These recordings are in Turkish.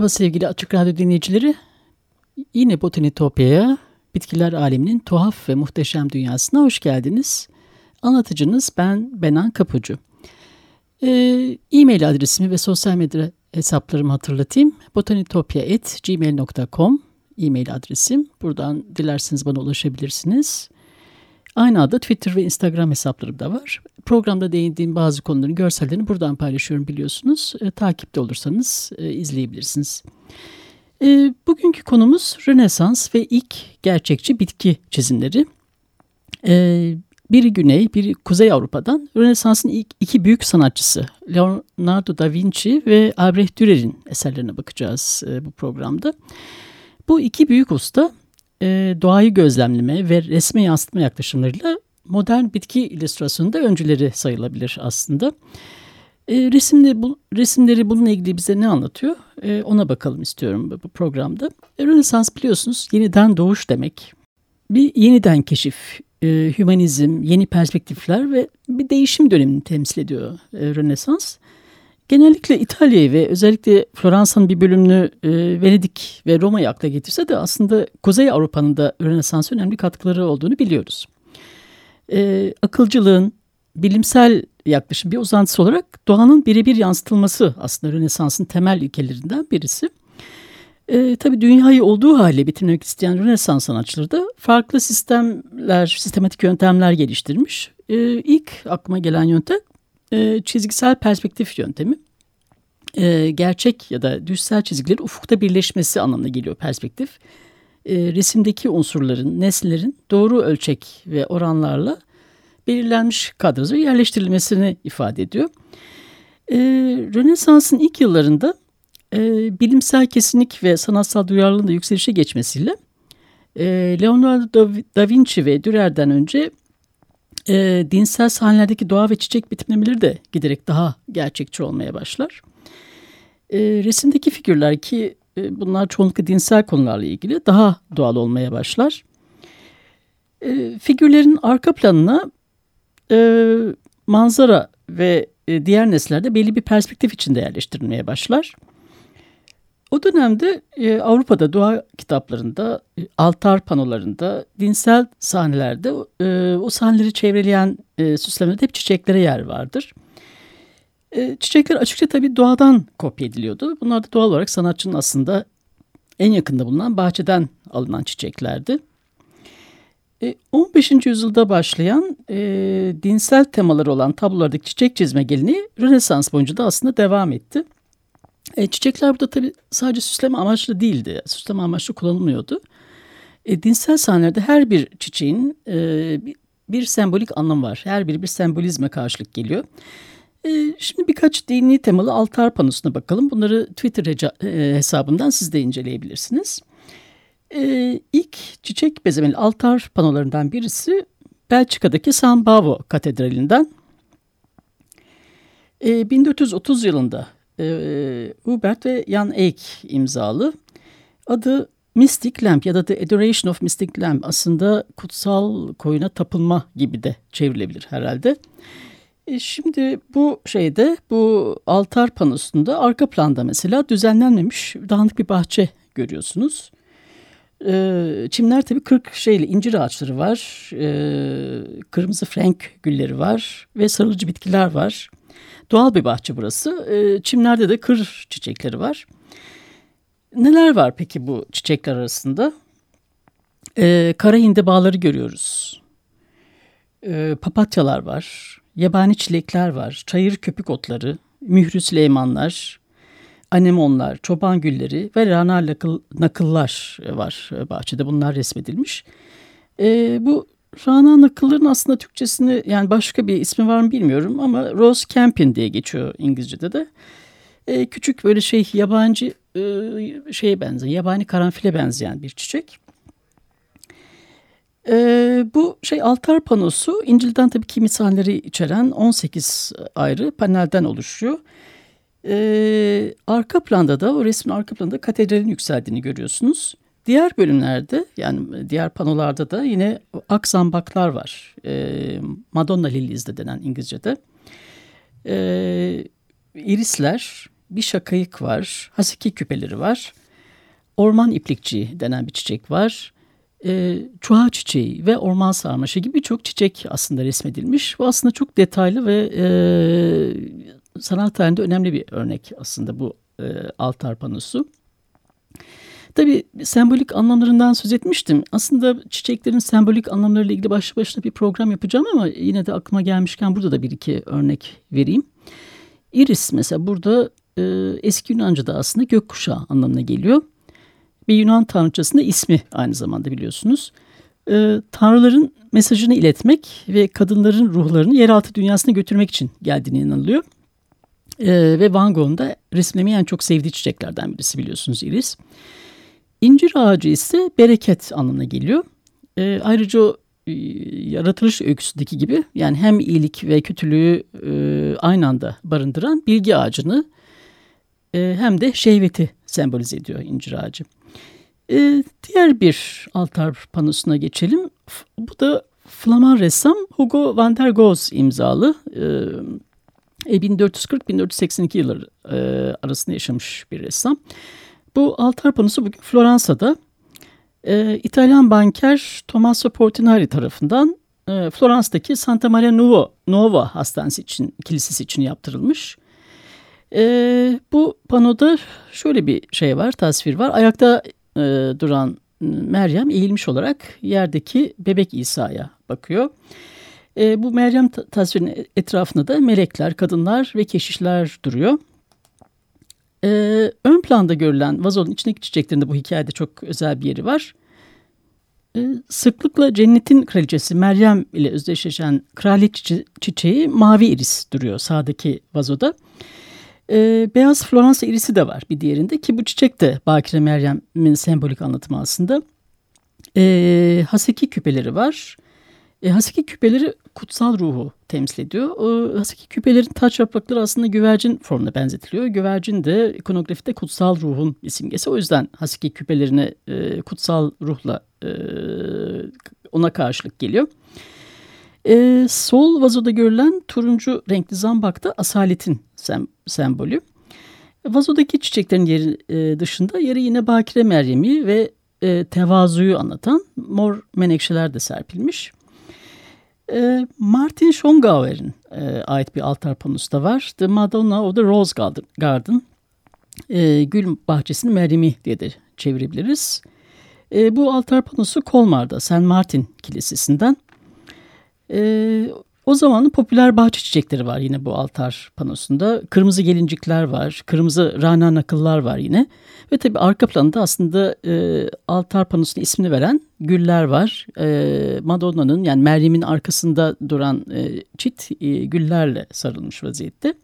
Merhaba sevgili Açık Radyo dinleyicileri. Yine Botanitopya'ya, bitkiler aleminin tuhaf ve muhteşem dünyasına hoş geldiniz. Anlatıcınız ben Benan Kapucu. Ee, e-mail adresimi ve sosyal medya hesaplarımı hatırlatayım. botanitopya.gmail.com e-mail adresim. Buradan dilerseniz bana ulaşabilirsiniz. Aynı adı Twitter ve Instagram hesaplarım da var. Programda değindiğim bazı konuların görsellerini buradan paylaşıyorum biliyorsunuz. E, takipte olursanız e, izleyebilirsiniz. E, bugünkü konumuz Rönesans ve ilk gerçekçi bitki çizimleri. E, biri Güney, biri Kuzey Avrupa'dan Rönesans'ın ilk iki büyük sanatçısı Leonardo da Vinci ve Albrecht Dürer'in eserlerine bakacağız e, bu programda. Bu iki büyük usta e, doğayı gözlemleme ve resme yansıtma yaklaşımlarıyla modern bitki illüstrasyonunda öncüleri sayılabilir aslında. E, resimde, bu, resimleri bununla ilgili bize ne anlatıyor e, ona bakalım istiyorum bu, bu programda. E, Rönesans biliyorsunuz yeniden doğuş demek. Bir yeniden keşif, e, hümanizm, yeni perspektifler ve bir değişim dönemini temsil ediyor e, Rönesans. Genellikle İtalya'yı ve özellikle Floransa'nın bir bölümünü e, Venedik ve Roma'yı akla getirse de aslında Kuzey Avrupa'nın da Rönesans'a önemli katkıları olduğunu biliyoruz. E, akılcılığın bilimsel yaklaşım bir uzantısı olarak doğanın birebir yansıtılması aslında Rönesans'ın temel ilkelerinden birisi. E, tabii dünyayı olduğu hale bitirmek isteyen Rönesans sanatçıları da farklı sistemler, sistematik yöntemler geliştirmiş. E, ilk aklıma gelen yöntem e, çizgisel perspektif yöntemi. E, gerçek ya da düşsel çizgilerin ufukta birleşmesi anlamına geliyor perspektif. E, resimdeki unsurların, nesnelerin doğru ölçek ve oranlarla belirlenmiş kadraja yerleştirilmesini ifade ediyor. E, Rönesans'ın ilk yıllarında e, bilimsel kesinlik ve sanatsal duyarlılığın da yükselişe geçmesiyle e, Leonardo da Vinci ve Dürer'den önce e, dinsel sahnelerdeki doğa ve çiçek betimlemeleri de giderek daha gerçekçi olmaya başlar. E, resimdeki figürler ki e, bunlar çoğunlukla dinsel konularla ilgili daha doğal olmaya başlar. E, figürlerin arka planına e, manzara ve e, diğer nesnelerde belli bir perspektif içinde yerleştirilmeye başlar. O dönemde e, Avrupa'da doğa kitaplarında, e, altar panolarında, dinsel sahnelerde e, o sahneleri çevreleyen e, süslemelerde hep çiçeklere yer vardır. E, çiçekler açıkça tabii doğadan kopya ediliyordu. Bunlar da doğal olarak sanatçının aslında en yakında bulunan bahçeden alınan çiçeklerdi. E, 15. yüzyılda başlayan e, dinsel temaları olan tablolardaki çiçek çizme geleneği Rönesans boyunca da aslında devam etti. E, çiçekler burada tabii sadece süsleme amaçlı değildi. Süsleme amaçlı kullanılmıyordu. E, dinsel sahnelerde her bir çiçeğin e, bir, sembolik anlamı var. Her biri bir sembolizme karşılık geliyor. E, şimdi birkaç dini temalı altar panosuna bakalım. Bunları Twitter e, hesabından siz de inceleyebilirsiniz. E, ilk çiçek bezemeli altar panolarından birisi Belçika'daki San Bavo Katedrali'nden. E, 1430 yılında e, Hubert ve Jan Eyck imzalı. Adı Mystic Lamp ya da The Adoration of Mystic Lamp aslında kutsal koyuna tapılma gibi de çevrilebilir herhalde. E şimdi bu şeyde bu altar panosunda arka planda mesela düzenlenmemiş dağınık bir bahçe görüyorsunuz. E, çimler tabii 40 şeyli incir ağaçları var. E, kırmızı frank gülleri var ve sarılıcı bitkiler var. Doğal bir bahçe burası. E, çimlerde de kır çiçekleri var. Neler var peki bu çiçekler arasında? E, kara hindibaları görüyoruz. E, papatyalar var. Yabani çilekler var. Çayır köpük otları. Mührü Süleymanlar. anemonlar, çoban gülleri ve rana nakıllar var bahçede. Bunlar resmedilmiş. E, bu rana nakılların aslında Türkçesini yani başka bir ismi var mı bilmiyorum ama Rose Campin diye geçiyor İngilizce'de de. E, küçük böyle şey yabancı e, şeye benzeyen, yabani karanfile benzeyen bir çiçek. E, bu şey altar panosu İncil'den tabii ki misalleri içeren 18 ayrı panelden oluşuyor. E, arka planda da o resmin arka planda katedralin yükseldiğini görüyorsunuz. Diğer bölümlerde yani diğer panolarda da yine aksambaklar var. E, Madonna Lilies de denen İngilizce'de. E, irisler, bir şakayık var, hasiki küpeleri var. Orman iplikçi denen bir çiçek var. E, çuha çiçeği ve orman sarmaşı gibi birçok çiçek aslında resmedilmiş. Bu aslında çok detaylı ve e, sanat tarihinde önemli bir örnek aslında bu e, altar panosu. Tabii sembolik anlamlarından söz etmiştim. Aslında çiçeklerin sembolik anlamlarıyla ilgili başlı başına bir program yapacağım ama yine de aklıma gelmişken burada da bir iki örnek vereyim. Iris mesela burada e, eski Yunanca'da aslında gökkuşağı anlamına geliyor. Bir Yunan tanrıçasının ismi aynı zamanda biliyorsunuz. E, tanrıların mesajını iletmek ve kadınların ruhlarını yeraltı dünyasına götürmek için geldiğine inanılıyor. E, ve Van Gogh'un da resimlemeyi en çok sevdiği çiçeklerden birisi biliyorsunuz iris. İncir ağacı ise bereket anlamına geliyor. E, ayrıca e, yaratılış öyküsündeki gibi yani hem iyilik ve kötülüğü e, aynı anda barındıran bilgi ağacını e, hem de şehveti sembolize ediyor incir ağacı. E, diğer bir altar panosuna geçelim. Bu da Flaman ressam Hugo van der Goes imzalı. E, 1440-1482 e, yılları e, arasında yaşamış bir ressam. Bu altar panosu bugün Floransa'da e, İtalyan banker Tommaso Portinari tarafından e, Floransa'daki Santa Maria Nuova, Nuova Hastanesi için, kilisesi için yaptırılmış. E, bu panoda şöyle bir şey var, tasvir var. Ayakta e, duran Meryem eğilmiş olarak yerdeki bebek İsa'ya bakıyor. E, bu Meryem tasvirinin etrafında da melekler, kadınlar ve keşişler duruyor. Ee, ön planda görülen vazonun içindeki çiçeklerinde bu hikayede çok özel bir yeri var. Ee, sıklıkla cennetin kraliçesi Meryem ile özdeşleşen kraliyet çiçe çiçeği mavi iris duruyor sağdaki vazoda. Ee, beyaz Floransa irisi de var bir diğerinde ki bu çiçek de Bakire Meryem'in sembolik anlatımı aslında. Ee, haseki küpeleri var. E, haseki küpeleri kutsal ruhu temsil ediyor. O haseki küpelerin taç yaprakları aslında güvercin formuna benzetiliyor. Güvercin de ikonografide kutsal ruhun simgesi. O yüzden haseki küpelerine e, kutsal ruhla e, ona karşılık geliyor. E, sol vazoda görülen turuncu renkli zambak da asaletin sem sembolü. Vazodaki çiçeklerin yeri e, dışında yeri yine Bakire Meryem'i ve e, tevazuyu anlatan mor menekşeler de serpilmiş. E, Martin Schongauer'in e, ait bir altar panosu da var. The Madonna of the Rose Garden. E, Gül Bahçesi'nin Meryem'i diye de çevirebiliriz. E, bu altar panosu Kolmar'da St. Martin Kilisesi'nden. O zamanın popüler bahçe çiçekleri var yine bu altar panosunda. Kırmızı gelincikler var, kırmızı rana nakıllar var yine. Ve tabii arka planda aslında e, altar panosuna ismini veren güller var. E, Madonna'nın yani Meryem'in arkasında duran e, çit e, güllerle sarılmış vaziyette.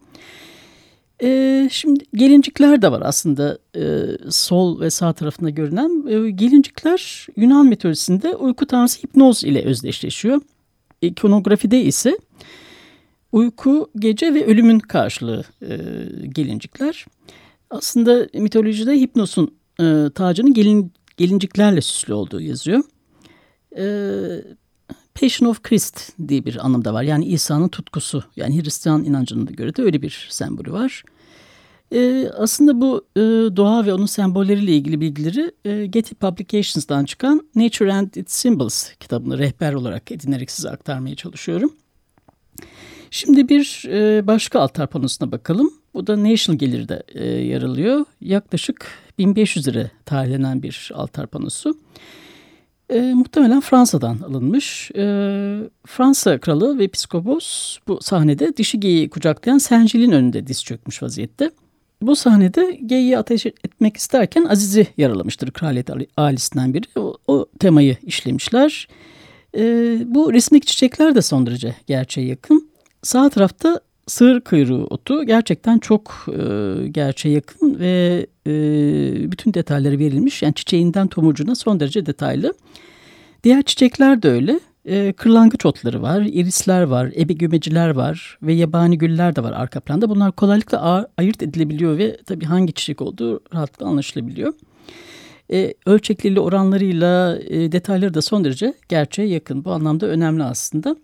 E, şimdi gelincikler de var aslında e, sol ve sağ tarafında görünen. E, gelincikler Yunan mitolojisinde uyku tanrısı hipnoz ile özdeşleşiyor. İkonografide ise uyku, gece ve ölümün karşılığı e, gelincikler. Aslında mitolojide hipnosun e, tacının gelin, gelinciklerle süslü olduğu yazıyor. E, Passion of Christ diye bir anlamda var. Yani İsa'nın tutkusu. Yani Hristiyan inancına göre de öyle bir sembolü var. Aslında bu e, doğa ve onun sembolleriyle ilgili bilgileri e, Getty Publications'dan çıkan Nature and Its Symbols kitabını rehber olarak edinerek size aktarmaya çalışıyorum. Şimdi bir e, başka altar panosuna bakalım. Bu da National Gallery'de e, yer alıyor. Yaklaşık 1500 lira tarihlenen bir altar panosu. E, muhtemelen Fransa'dan alınmış. E, Fransa kralı ve psikopos bu sahnede dişi geyiği kucaklayan Sencil'in önünde diz çökmüş vaziyette. Bu sahnede geyiği ateş etmek isterken Aziz'i yaralamıştır kraliyet ailesinden biri. O, o temayı işlemişler. E, bu resimdeki çiçekler de son derece gerçeğe yakın. Sağ tarafta sığır kuyruğu otu gerçekten çok e, gerçeğe yakın ve e, bütün detayları verilmiş. Yani çiçeğinden tomurcuğuna son derece detaylı. Diğer çiçekler de öyle. E, kırlangıç otları var, irisler var, ebegümeciler var ve yabani güller de var arka planda. Bunlar kolaylıkla ayırt edilebiliyor ve tabii hangi çiçek olduğu rahatlıkla anlaşılabiliyor. E, ölçekliliği oranlarıyla e, detayları da son derece gerçeğe yakın. Bu anlamda önemli aslında.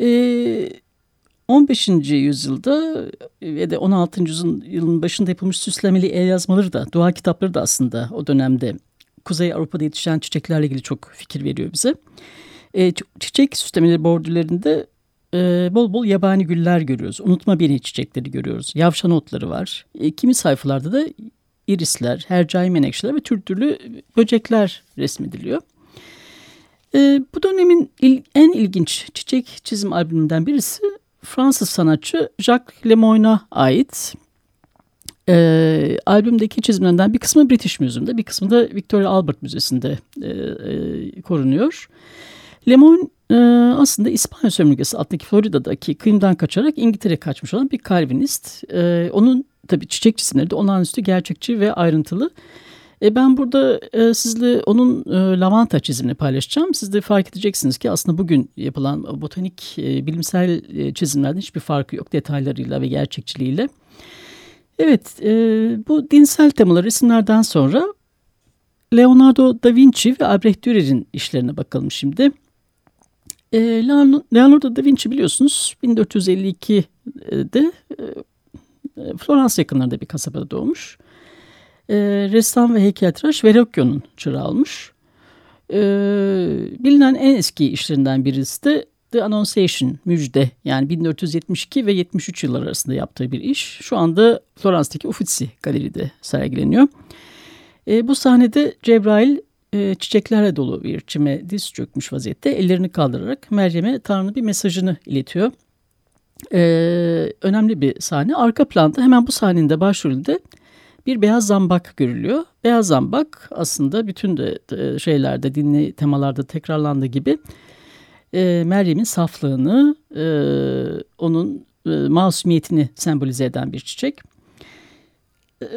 E, 15. yüzyılda ve de 16. yüzyılın başında yapılmış süslemeli el yazmaları da, dua kitapları da aslında o dönemde Kuzey Avrupa'da yetişen çiçeklerle ilgili çok fikir veriyor bize. E, çiçek süslemeleri bordürlerinde e, bol bol yabani güller görüyoruz. Unutma beni çiçekleri görüyoruz. Yavşan otları var. E, kimi sayfalarda da irisler, hercai menekşeler ve tür türlü böcekler resmediliyor. E, bu dönemin il, en ilginç çiçek çizim albümünden birisi Fransız sanatçı Jacques Lemoyne'a ait. E, albümdeki çizimlerinden bir kısmı British Museum'da, bir kısmı da Victoria Albert Müzesi'nde e, e, korunuyor. Lemoyne e, aslında İspanya sömürgesi altındaki Florida'daki kıyımdan kaçarak İngiltere'ye kaçmış olan bir Calvinist. E, onun tabii çiçek çizimleri de olağanüstü gerçekçi ve ayrıntılı. E ben burada e, sizle onun e, lavanta çizimini paylaşacağım. Siz de fark edeceksiniz ki aslında bugün yapılan botanik e, bilimsel e, çizimlerden hiçbir farkı yok detaylarıyla ve gerçekçiliğiyle. Evet e, bu dinsel temalı resimlerden sonra Leonardo da Vinci ve Albrecht Dürer'in işlerine bakalım şimdi. E, Leonardo da Vinci biliyorsunuz 1452'de e, Florans yakınlarında bir kasabada doğmuş e, ressam ve heykeltıraş Verrocchio'nun çırağı olmuş. E, bilinen en eski işlerinden birisi de The Annunciation, Müjde. Yani 1472 ve 73 yıllar arasında yaptığı bir iş. Şu anda Florans'taki Uffizi Galeri'de sergileniyor. E, bu sahnede Cebrail e, çiçeklerle dolu bir çime diz çökmüş vaziyette ellerini kaldırarak Meryem'e Tanrı'nın bir mesajını iletiyor. E, önemli bir sahne. Arka planda hemen bu sahnenin de başrolünde bir beyaz zambak görülüyor. Beyaz zambak aslında bütün de şeylerde dinli temalarda tekrarlandığı gibi e, Meryem'in saflığını, e, onun e, masumiyetini sembolize eden bir çiçek. E,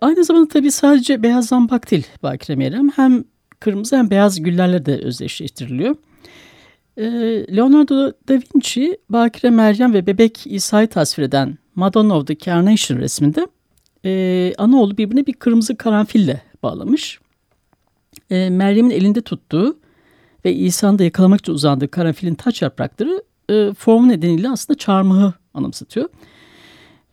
aynı zamanda tabii sadece beyaz zambak Bakire Meryem. Hem kırmızı hem beyaz güllerle de özdeşleştiriliyor. E, Leonardo da Vinci, Bakire Meryem ve bebek İsa'yı tasvir eden Madonna of the Carnation resminde e, anaoğlu birbirine bir kırmızı karanfille bağlamış. E, Meryem'in elinde tuttuğu ve İsa'nın da yakalamak için uzandığı karanfilin taç yaprakları e, formu nedeniyle aslında çarmıhı anımsatıyor.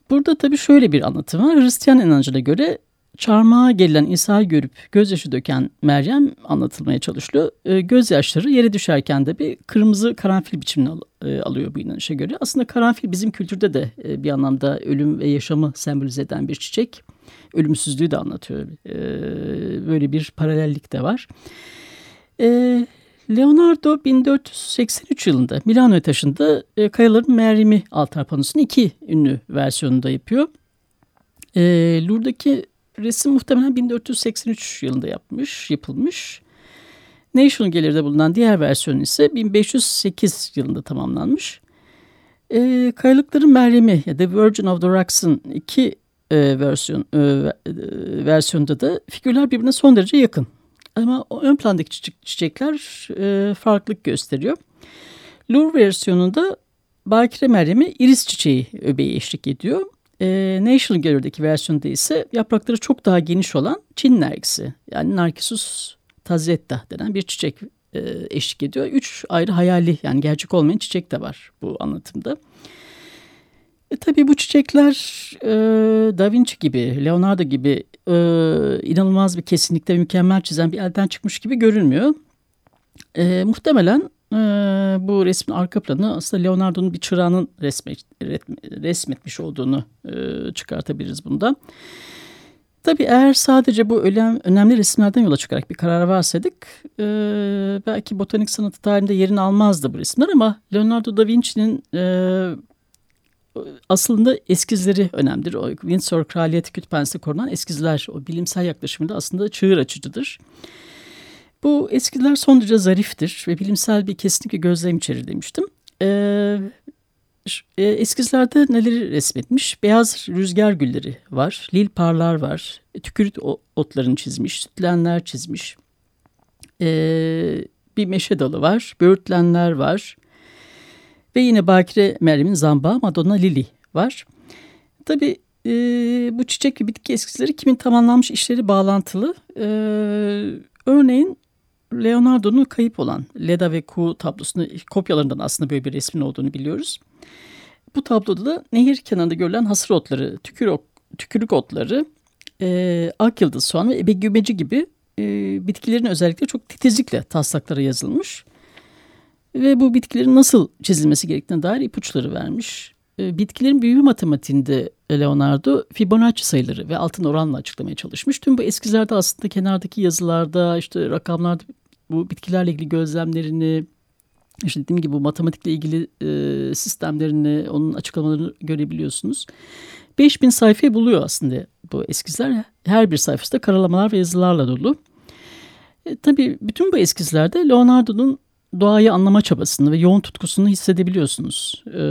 Burada tabii şöyle bir anlatım var. Hristiyan inancına göre çarmıha gelen İsa'yı görüp gözyaşı döken Meryem anlatılmaya çalışılıyor. E, gözyaşları yere düşerken de bir kırmızı karanfil biçimini al, e, alıyor bu inanışa göre. Aslında karanfil bizim kültürde de e, bir anlamda ölüm ve yaşamı sembolize eden bir çiçek. Ölümsüzlüğü de anlatıyor. E, böyle bir paralellik de var. E, Leonardo 1483 yılında Milano'ya taşındı. E, Kayaların Meryem'i altar panosunun iki ünlü versiyonunda yapıyor. E, Lourdes'daki resim muhtemelen 1483 yılında yapmış, yapılmış. National Gallery'de bulunan diğer versiyon ise 1508 yılında tamamlanmış. E, Kayalıkların Meryem'i The Virgin of the Rocks'ın iki e, versiyon e, e, da figürler birbirine son derece yakın. Ama ön plandaki çiçek, çiçekler e, farklılık gösteriyor. Louvre versiyonunda Bakire Meryem'e iris çiçeği öbeği eşlik ediyor. E, National Gallery'deki versiyonda ise yaprakları çok daha geniş olan Çin nergisi yani Narcissus tazetta denen bir çiçek e, eşlik ediyor. Üç ayrı hayali yani gerçek olmayan çiçek de var bu anlatımda. Tabii bu çiçekler e, Da Vinci gibi, Leonardo gibi e, inanılmaz bir kesinlikle mükemmel çizen bir elden çıkmış gibi görünmüyor. E, muhtemelen e, bu resmin arka planı aslında Leonardo'nun bir çırağının resmet, resmetmiş olduğunu e, çıkartabiliriz bundan. Tabii eğer sadece bu önem, önemli resimlerden yola çıkarak bir karar verseydik e, belki botanik sanatı tarihinde yerini almazdı bu resimler ama Leonardo da Vinci'nin e, aslında eskizleri önemlidir. O Windsor Kraliyet Kütüphanesi'nde korunan eskizler o bilimsel yaklaşımında aslında çığır açıcıdır. Bu eskizler son derece zariftir ve bilimsel bir kesinlikle gözlem içerir demiştim. Ee, eskizlerde neleri resmetmiş? Beyaz rüzgar gülleri var, lil parlar var, tükürük otlarını çizmiş, sütlenler çizmiş. Ee, bir meşe dalı var, böğürtlenler var, ve yine Bakire Meryem'in Zamba Madonna Lili var. Tabii e, bu çiçek ve bitki eskizleri kimin tamamlanmış işleri bağlantılı. E, örneğin Leonardo'nun kayıp olan Leda ve Ku tablosunu kopyalarından aslında böyle bir resmin olduğunu biliyoruz. Bu tabloda da nehir kenarında görülen hasır otları, tükür, tükürük otları, e, ak yıldız soğan ve ebegümeci gibi e, bitkilerin özellikle çok titizlikle taslaklara yazılmış ve bu bitkilerin nasıl çizilmesi gerektiğine dair ipuçları vermiş. Ee, bitkilerin büyüme matematiğinde Leonardo Fibonacci sayıları ve altın oranla açıklamaya çalışmış. Tüm bu eskizlerde aslında kenardaki yazılarda işte rakamlarda bu bitkilerle ilgili gözlemlerini işte dediğim gibi bu matematikle ilgili e, sistemlerini onun açıklamalarını görebiliyorsunuz. 5000 sayfayı buluyor aslında bu eskizler. Her bir sayfası da karalamalar ve yazılarla dolu. E, tabii bütün bu eskizlerde Leonardo'nun doğayı anlama çabasını ve yoğun tutkusunu hissedebiliyorsunuz. Ee,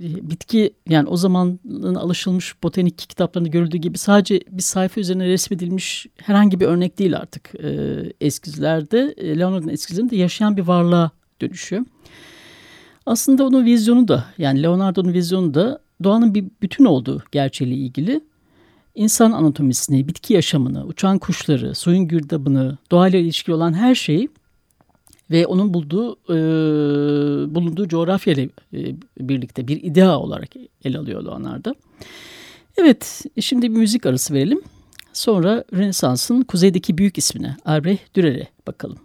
bitki yani o zamanın alışılmış botanik kitaplarında görüldüğü gibi sadece bir sayfa üzerine resmedilmiş herhangi bir örnek değil artık. Ee, eskizlerde e, Leonardo'nun eskizlerinde yaşayan bir varlığa dönüşüyor. Aslında onun vizyonu da yani Leonardo'nun vizyonu da doğanın bir bütün olduğu gerçeğiyle ilgili insan anatomisini, bitki yaşamını, uçan kuşları, suyun girdabını, doğayla ilişkili olan her şeyi ve onun bulduğu e, bulunduğu coğrafya ile e, birlikte bir idea olarak ele alıyor Leonardo. Evet, şimdi bir müzik arası verelim. Sonra Rönesans'ın kuzeydeki büyük ismine Albrecht Dürer'e bakalım.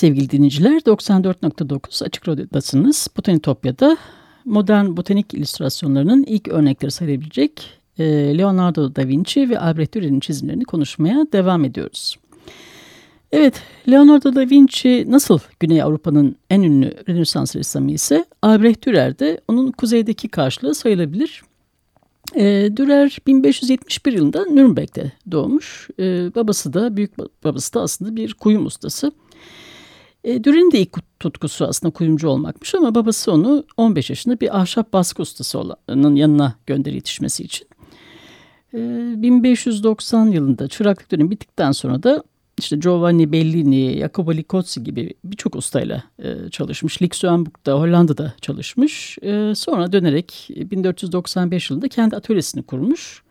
Sevgili dinleyiciler 94.9 Açık Radyo'dasınız. Botanitopya'da modern botanik illüstrasyonlarının ilk örnekleri sayılabilecek e, Leonardo da Vinci ve Albert Dürer'in çizimlerini konuşmaya devam ediyoruz. Evet, Leonardo da Vinci nasıl Güney Avrupa'nın en ünlü Rönesans ressamı ise Albrecht Dürer de onun kuzeydeki karşılığı sayılabilir. E, Dürer 1571 yılında Nürnberg'de doğmuş. E, babası da büyük babası da aslında bir kuyum ustası. E, Dürer'in de ilk tutkusu aslında kuyumcu olmakmış ama babası onu 15 yaşında bir ahşap baskı ustası olanın yanına gönderi yetişmesi için. E, 1590 yılında çıraklık dönemi bittikten sonra da işte Giovanni Bellini, Jacopo Licozzi gibi birçok ustayla e, çalışmış. Luxemburg'da, Hollanda'da çalışmış. E, sonra dönerek 1495 yılında kendi atölyesini kurmuş.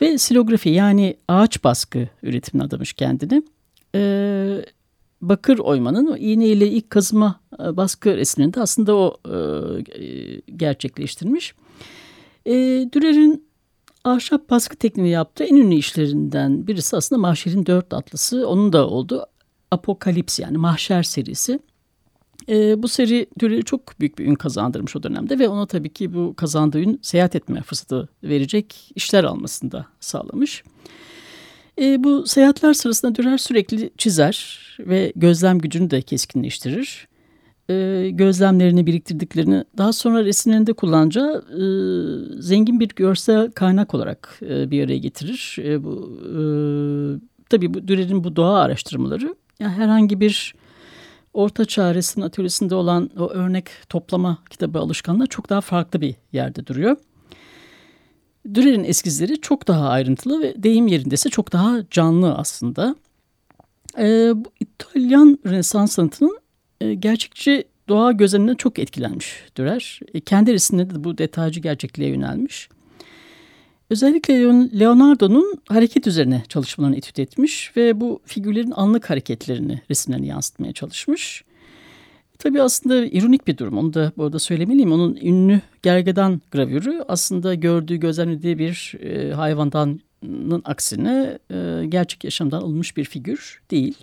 Ve silografi yani ağaç baskı üretimine adamış kendini. E, bakır oymanın o iğneyle ilk kazıma e, baskı resimlerini de aslında o e, gerçekleştirmiş. E, Dürer'in ahşap baskı tekniği yaptığı en ünlü işlerinden birisi aslında Mahşer'in dört atlısı. Onun da oldu. Apokalips yani Mahşer serisi. E, bu seri Dürer'e çok büyük bir ün kazandırmış o dönemde ve ona tabii ki bu kazandığı ün seyahat etme fırsatı verecek işler almasını da sağlamış. E, bu seyahatler sırasında Dürer sürekli çizer ve gözlem gücünü de keskinleştirir. E, gözlemlerini biriktirdiklerini daha sonra resimlerinde kullanacağı e, zengin bir görsel kaynak olarak e, bir araya getirir. E, bu e, tabii bu Dürer'in bu doğa araştırmaları yani herhangi bir Orta Çağ resim atölyesinde olan o örnek toplama kitabı alışkanlığı çok daha farklı bir yerde duruyor. Dürer'in eskizleri çok daha ayrıntılı ve deyim yerindeyse çok daha canlı aslında. Ee, bu İtalyan Rönesans sanatının e, gerçekçi doğa gözlemine çok etkilenmiş Dürer. E, kendi resimlerinde de bu detaycı gerçekliğe yönelmiş. Özellikle Leonardo'nun hareket üzerine çalışmalarını etüt etmiş ve bu figürlerin anlık hareketlerini resimlerine yansıtmaya çalışmış. Tabii aslında ironik bir durum. Onu da bu arada söylemeliyim. Onun ünlü gergedan gravürü aslında gördüğü, gözlemlediği bir e, hayvandan aksine e, gerçek yaşamdan alınmış bir figür değil.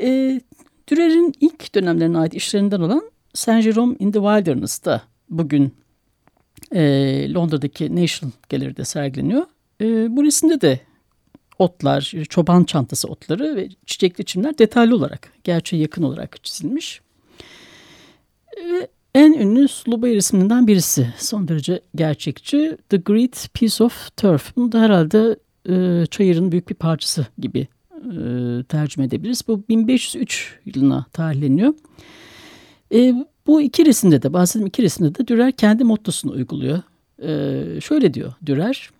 E, Dürer'in ilk dönemlerine ait işlerinden olan Saint Jerome in the Wilderness'ta bugün e, Londra'daki National Gallery'de sergileniyor. E, bu resimde de otlar, çoban çantası otları ve çiçekli çimler detaylı olarak, gerçeğe yakın olarak çizilmiş. En ünlü Slubay resminden birisi. Son derece gerçekçi. The Great Piece of Turf. Bunu da herhalde e, çayırın büyük bir parçası gibi e, tercüme edebiliriz. Bu 1503 yılına tarihleniyor. E, bu iki resimde de bahsettiğim iki resimde de Dürer kendi mottosunu uyguluyor. E, şöyle diyor Dürer.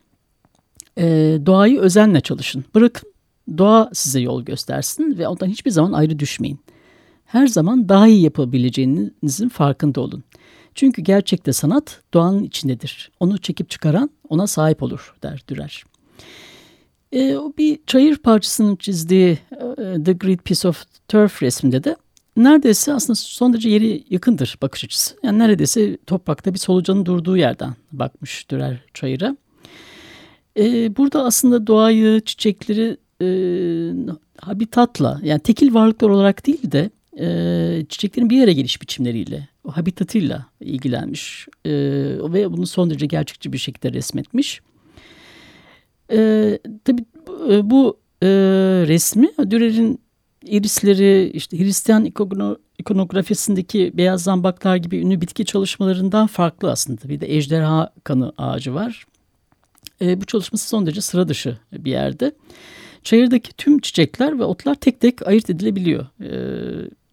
E, doğayı özenle çalışın. Bırakın doğa size yol göstersin ve ondan hiçbir zaman ayrı düşmeyin her zaman daha iyi yapabileceğinizin farkında olun. Çünkü gerçekte sanat doğanın içindedir. Onu çekip çıkaran ona sahip olur der Dürer. E, o bir çayır parçasının çizdiği e, The Great Piece of Turf resminde de neredeyse aslında son derece yeri yakındır bakış açısı. Yani neredeyse toprakta bir solucanın durduğu yerden bakmış Dürer çayıra. E, burada aslında doğayı, çiçekleri e, habitatla yani tekil varlıklar olarak değil de e, çiçeklerin bir yere geliş biçimleriyle, o habitatıyla ilgilenmiş e, ve bunu son derece gerçekçi bir şekilde resmetmiş. E, tabii bu e, resmi Dürer'in irisleri, işte Hristiyan ikonografisindeki beyaz zambaklar gibi ünlü bitki çalışmalarından farklı aslında. Bir de ejderha kanı ağacı var. E, bu çalışması son derece sıra dışı bir yerde. Çayırdaki tüm çiçekler ve otlar tek tek ayırt edilebiliyor.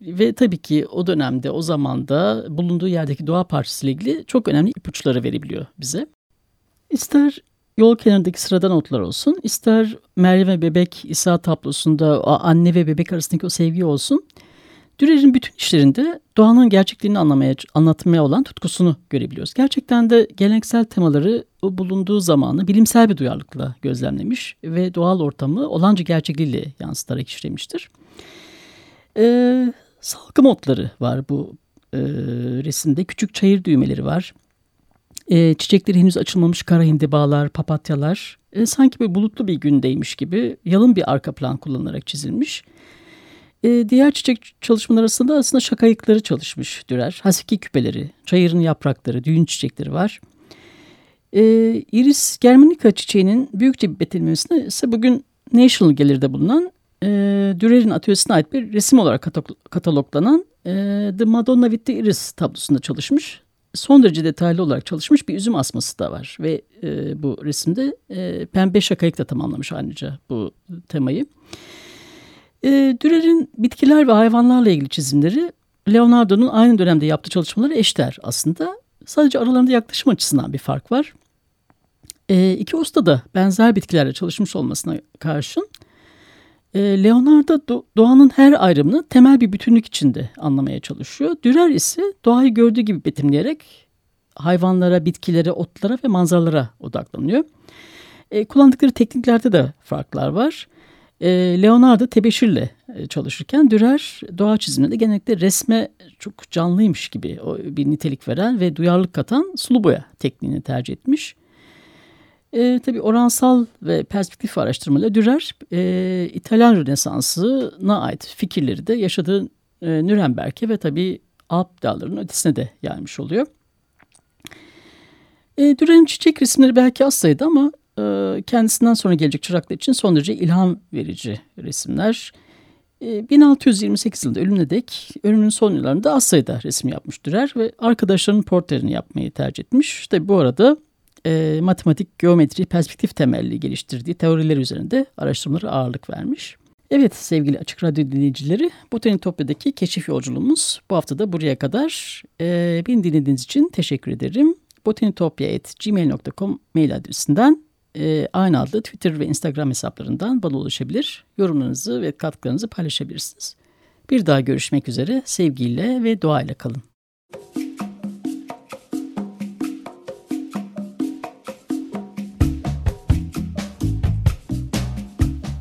Ve tabii ki o dönemde, o zamanda bulunduğu yerdeki doğa parçası ile ilgili çok önemli ipuçları verebiliyor bize. İster yol kenarındaki sıradan otlar olsun, ister Meryem ve bebek İsa tablosunda o anne ve bebek arasındaki o sevgi olsun. Dürer'in bütün işlerinde doğanın gerçekliğini anlamaya, anlatmaya olan tutkusunu görebiliyoruz. Gerçekten de geleneksel temaları o bulunduğu zamanı bilimsel bir duyarlılıkla gözlemlemiş ve doğal ortamı olanca gerçekliğiyle yansıtarak işlemiştir. Ee, salkım otları var bu e, resimde. Küçük çayır düğmeleri var. E, çiçekleri henüz açılmamış kara hindibalar, papatyalar. E, sanki bir bulutlu bir gündeymiş gibi yalın bir arka plan kullanılarak çizilmiş. E, diğer çiçek çalışmaları arasında aslında şakayıkları çalışmış Dürer. Hasiki küpeleri, çayırın yaprakları, düğün çiçekleri var. E, Iris germanica çiçeğinin büyükçe bir betimlemesinde ise bugün National Gallery'de bulunan e, Dürer'in atölyesine ait bir resim olarak kataloglanan e, The Madonna with the Iris tablosunda çalışmış. Son derece detaylı olarak çalışmış bir üzüm asması da var. Ve e, bu resimde e, pembe şakayık da tamamlamış ayrıca bu temayı. E, Dürer'in bitkiler ve hayvanlarla ilgili çizimleri Leonardo'nun aynı dönemde yaptığı çalışmaları eşler aslında. Sadece aralarında yaklaşım açısından bir fark var. E, iki usta da benzer bitkilerle çalışmış olmasına karşın Leonardo doğanın her ayrımını temel bir bütünlük içinde anlamaya çalışıyor. Dürer ise doğayı gördüğü gibi betimleyerek hayvanlara, bitkilere, otlara ve manzaralara odaklanıyor. E, kullandıkları tekniklerde de farklar var. E, Leonardo tebeşirle e, çalışırken Dürer doğa çiziminde genellikle resme çok canlıymış gibi bir nitelik veren ve duyarlılık katan sulu boya tekniğini tercih etmiş. E, tabii oransal ve perspektif araştırmaları Dürer e, İtalyan Rönesansı'na ait fikirleri de yaşadığı e, Nürnberg'e ve tabii Alp dağlarının ötesine de yaymış oluyor. E, Dürer'in çiçek resimleri belki az sayıda ama e, kendisinden sonra gelecek çıraklar için son derece ilham verici resimler. E, 1628 yılında ölümüne dek ölümünün son yıllarında az sayıda resim yapmış Dürer ve arkadaşlarının portrelerini yapmayı tercih etmiş. Tabii bu arada e, matematik, geometri, perspektif temelli geliştirdiği teoriler üzerinde araştırmaları ağırlık vermiş. Evet sevgili Açık Radyo dinleyicileri, Botanitopya'daki keşif yolculuğumuz bu hafta da buraya kadar. E, beni dinlediğiniz için teşekkür ederim. botanitopya.gmail.com mail adresinden e, aynı adlı Twitter ve Instagram hesaplarından bana ulaşabilir. Yorumlarınızı ve katkılarınızı paylaşabilirsiniz. Bir daha görüşmek üzere sevgiyle ve doğayla kalın.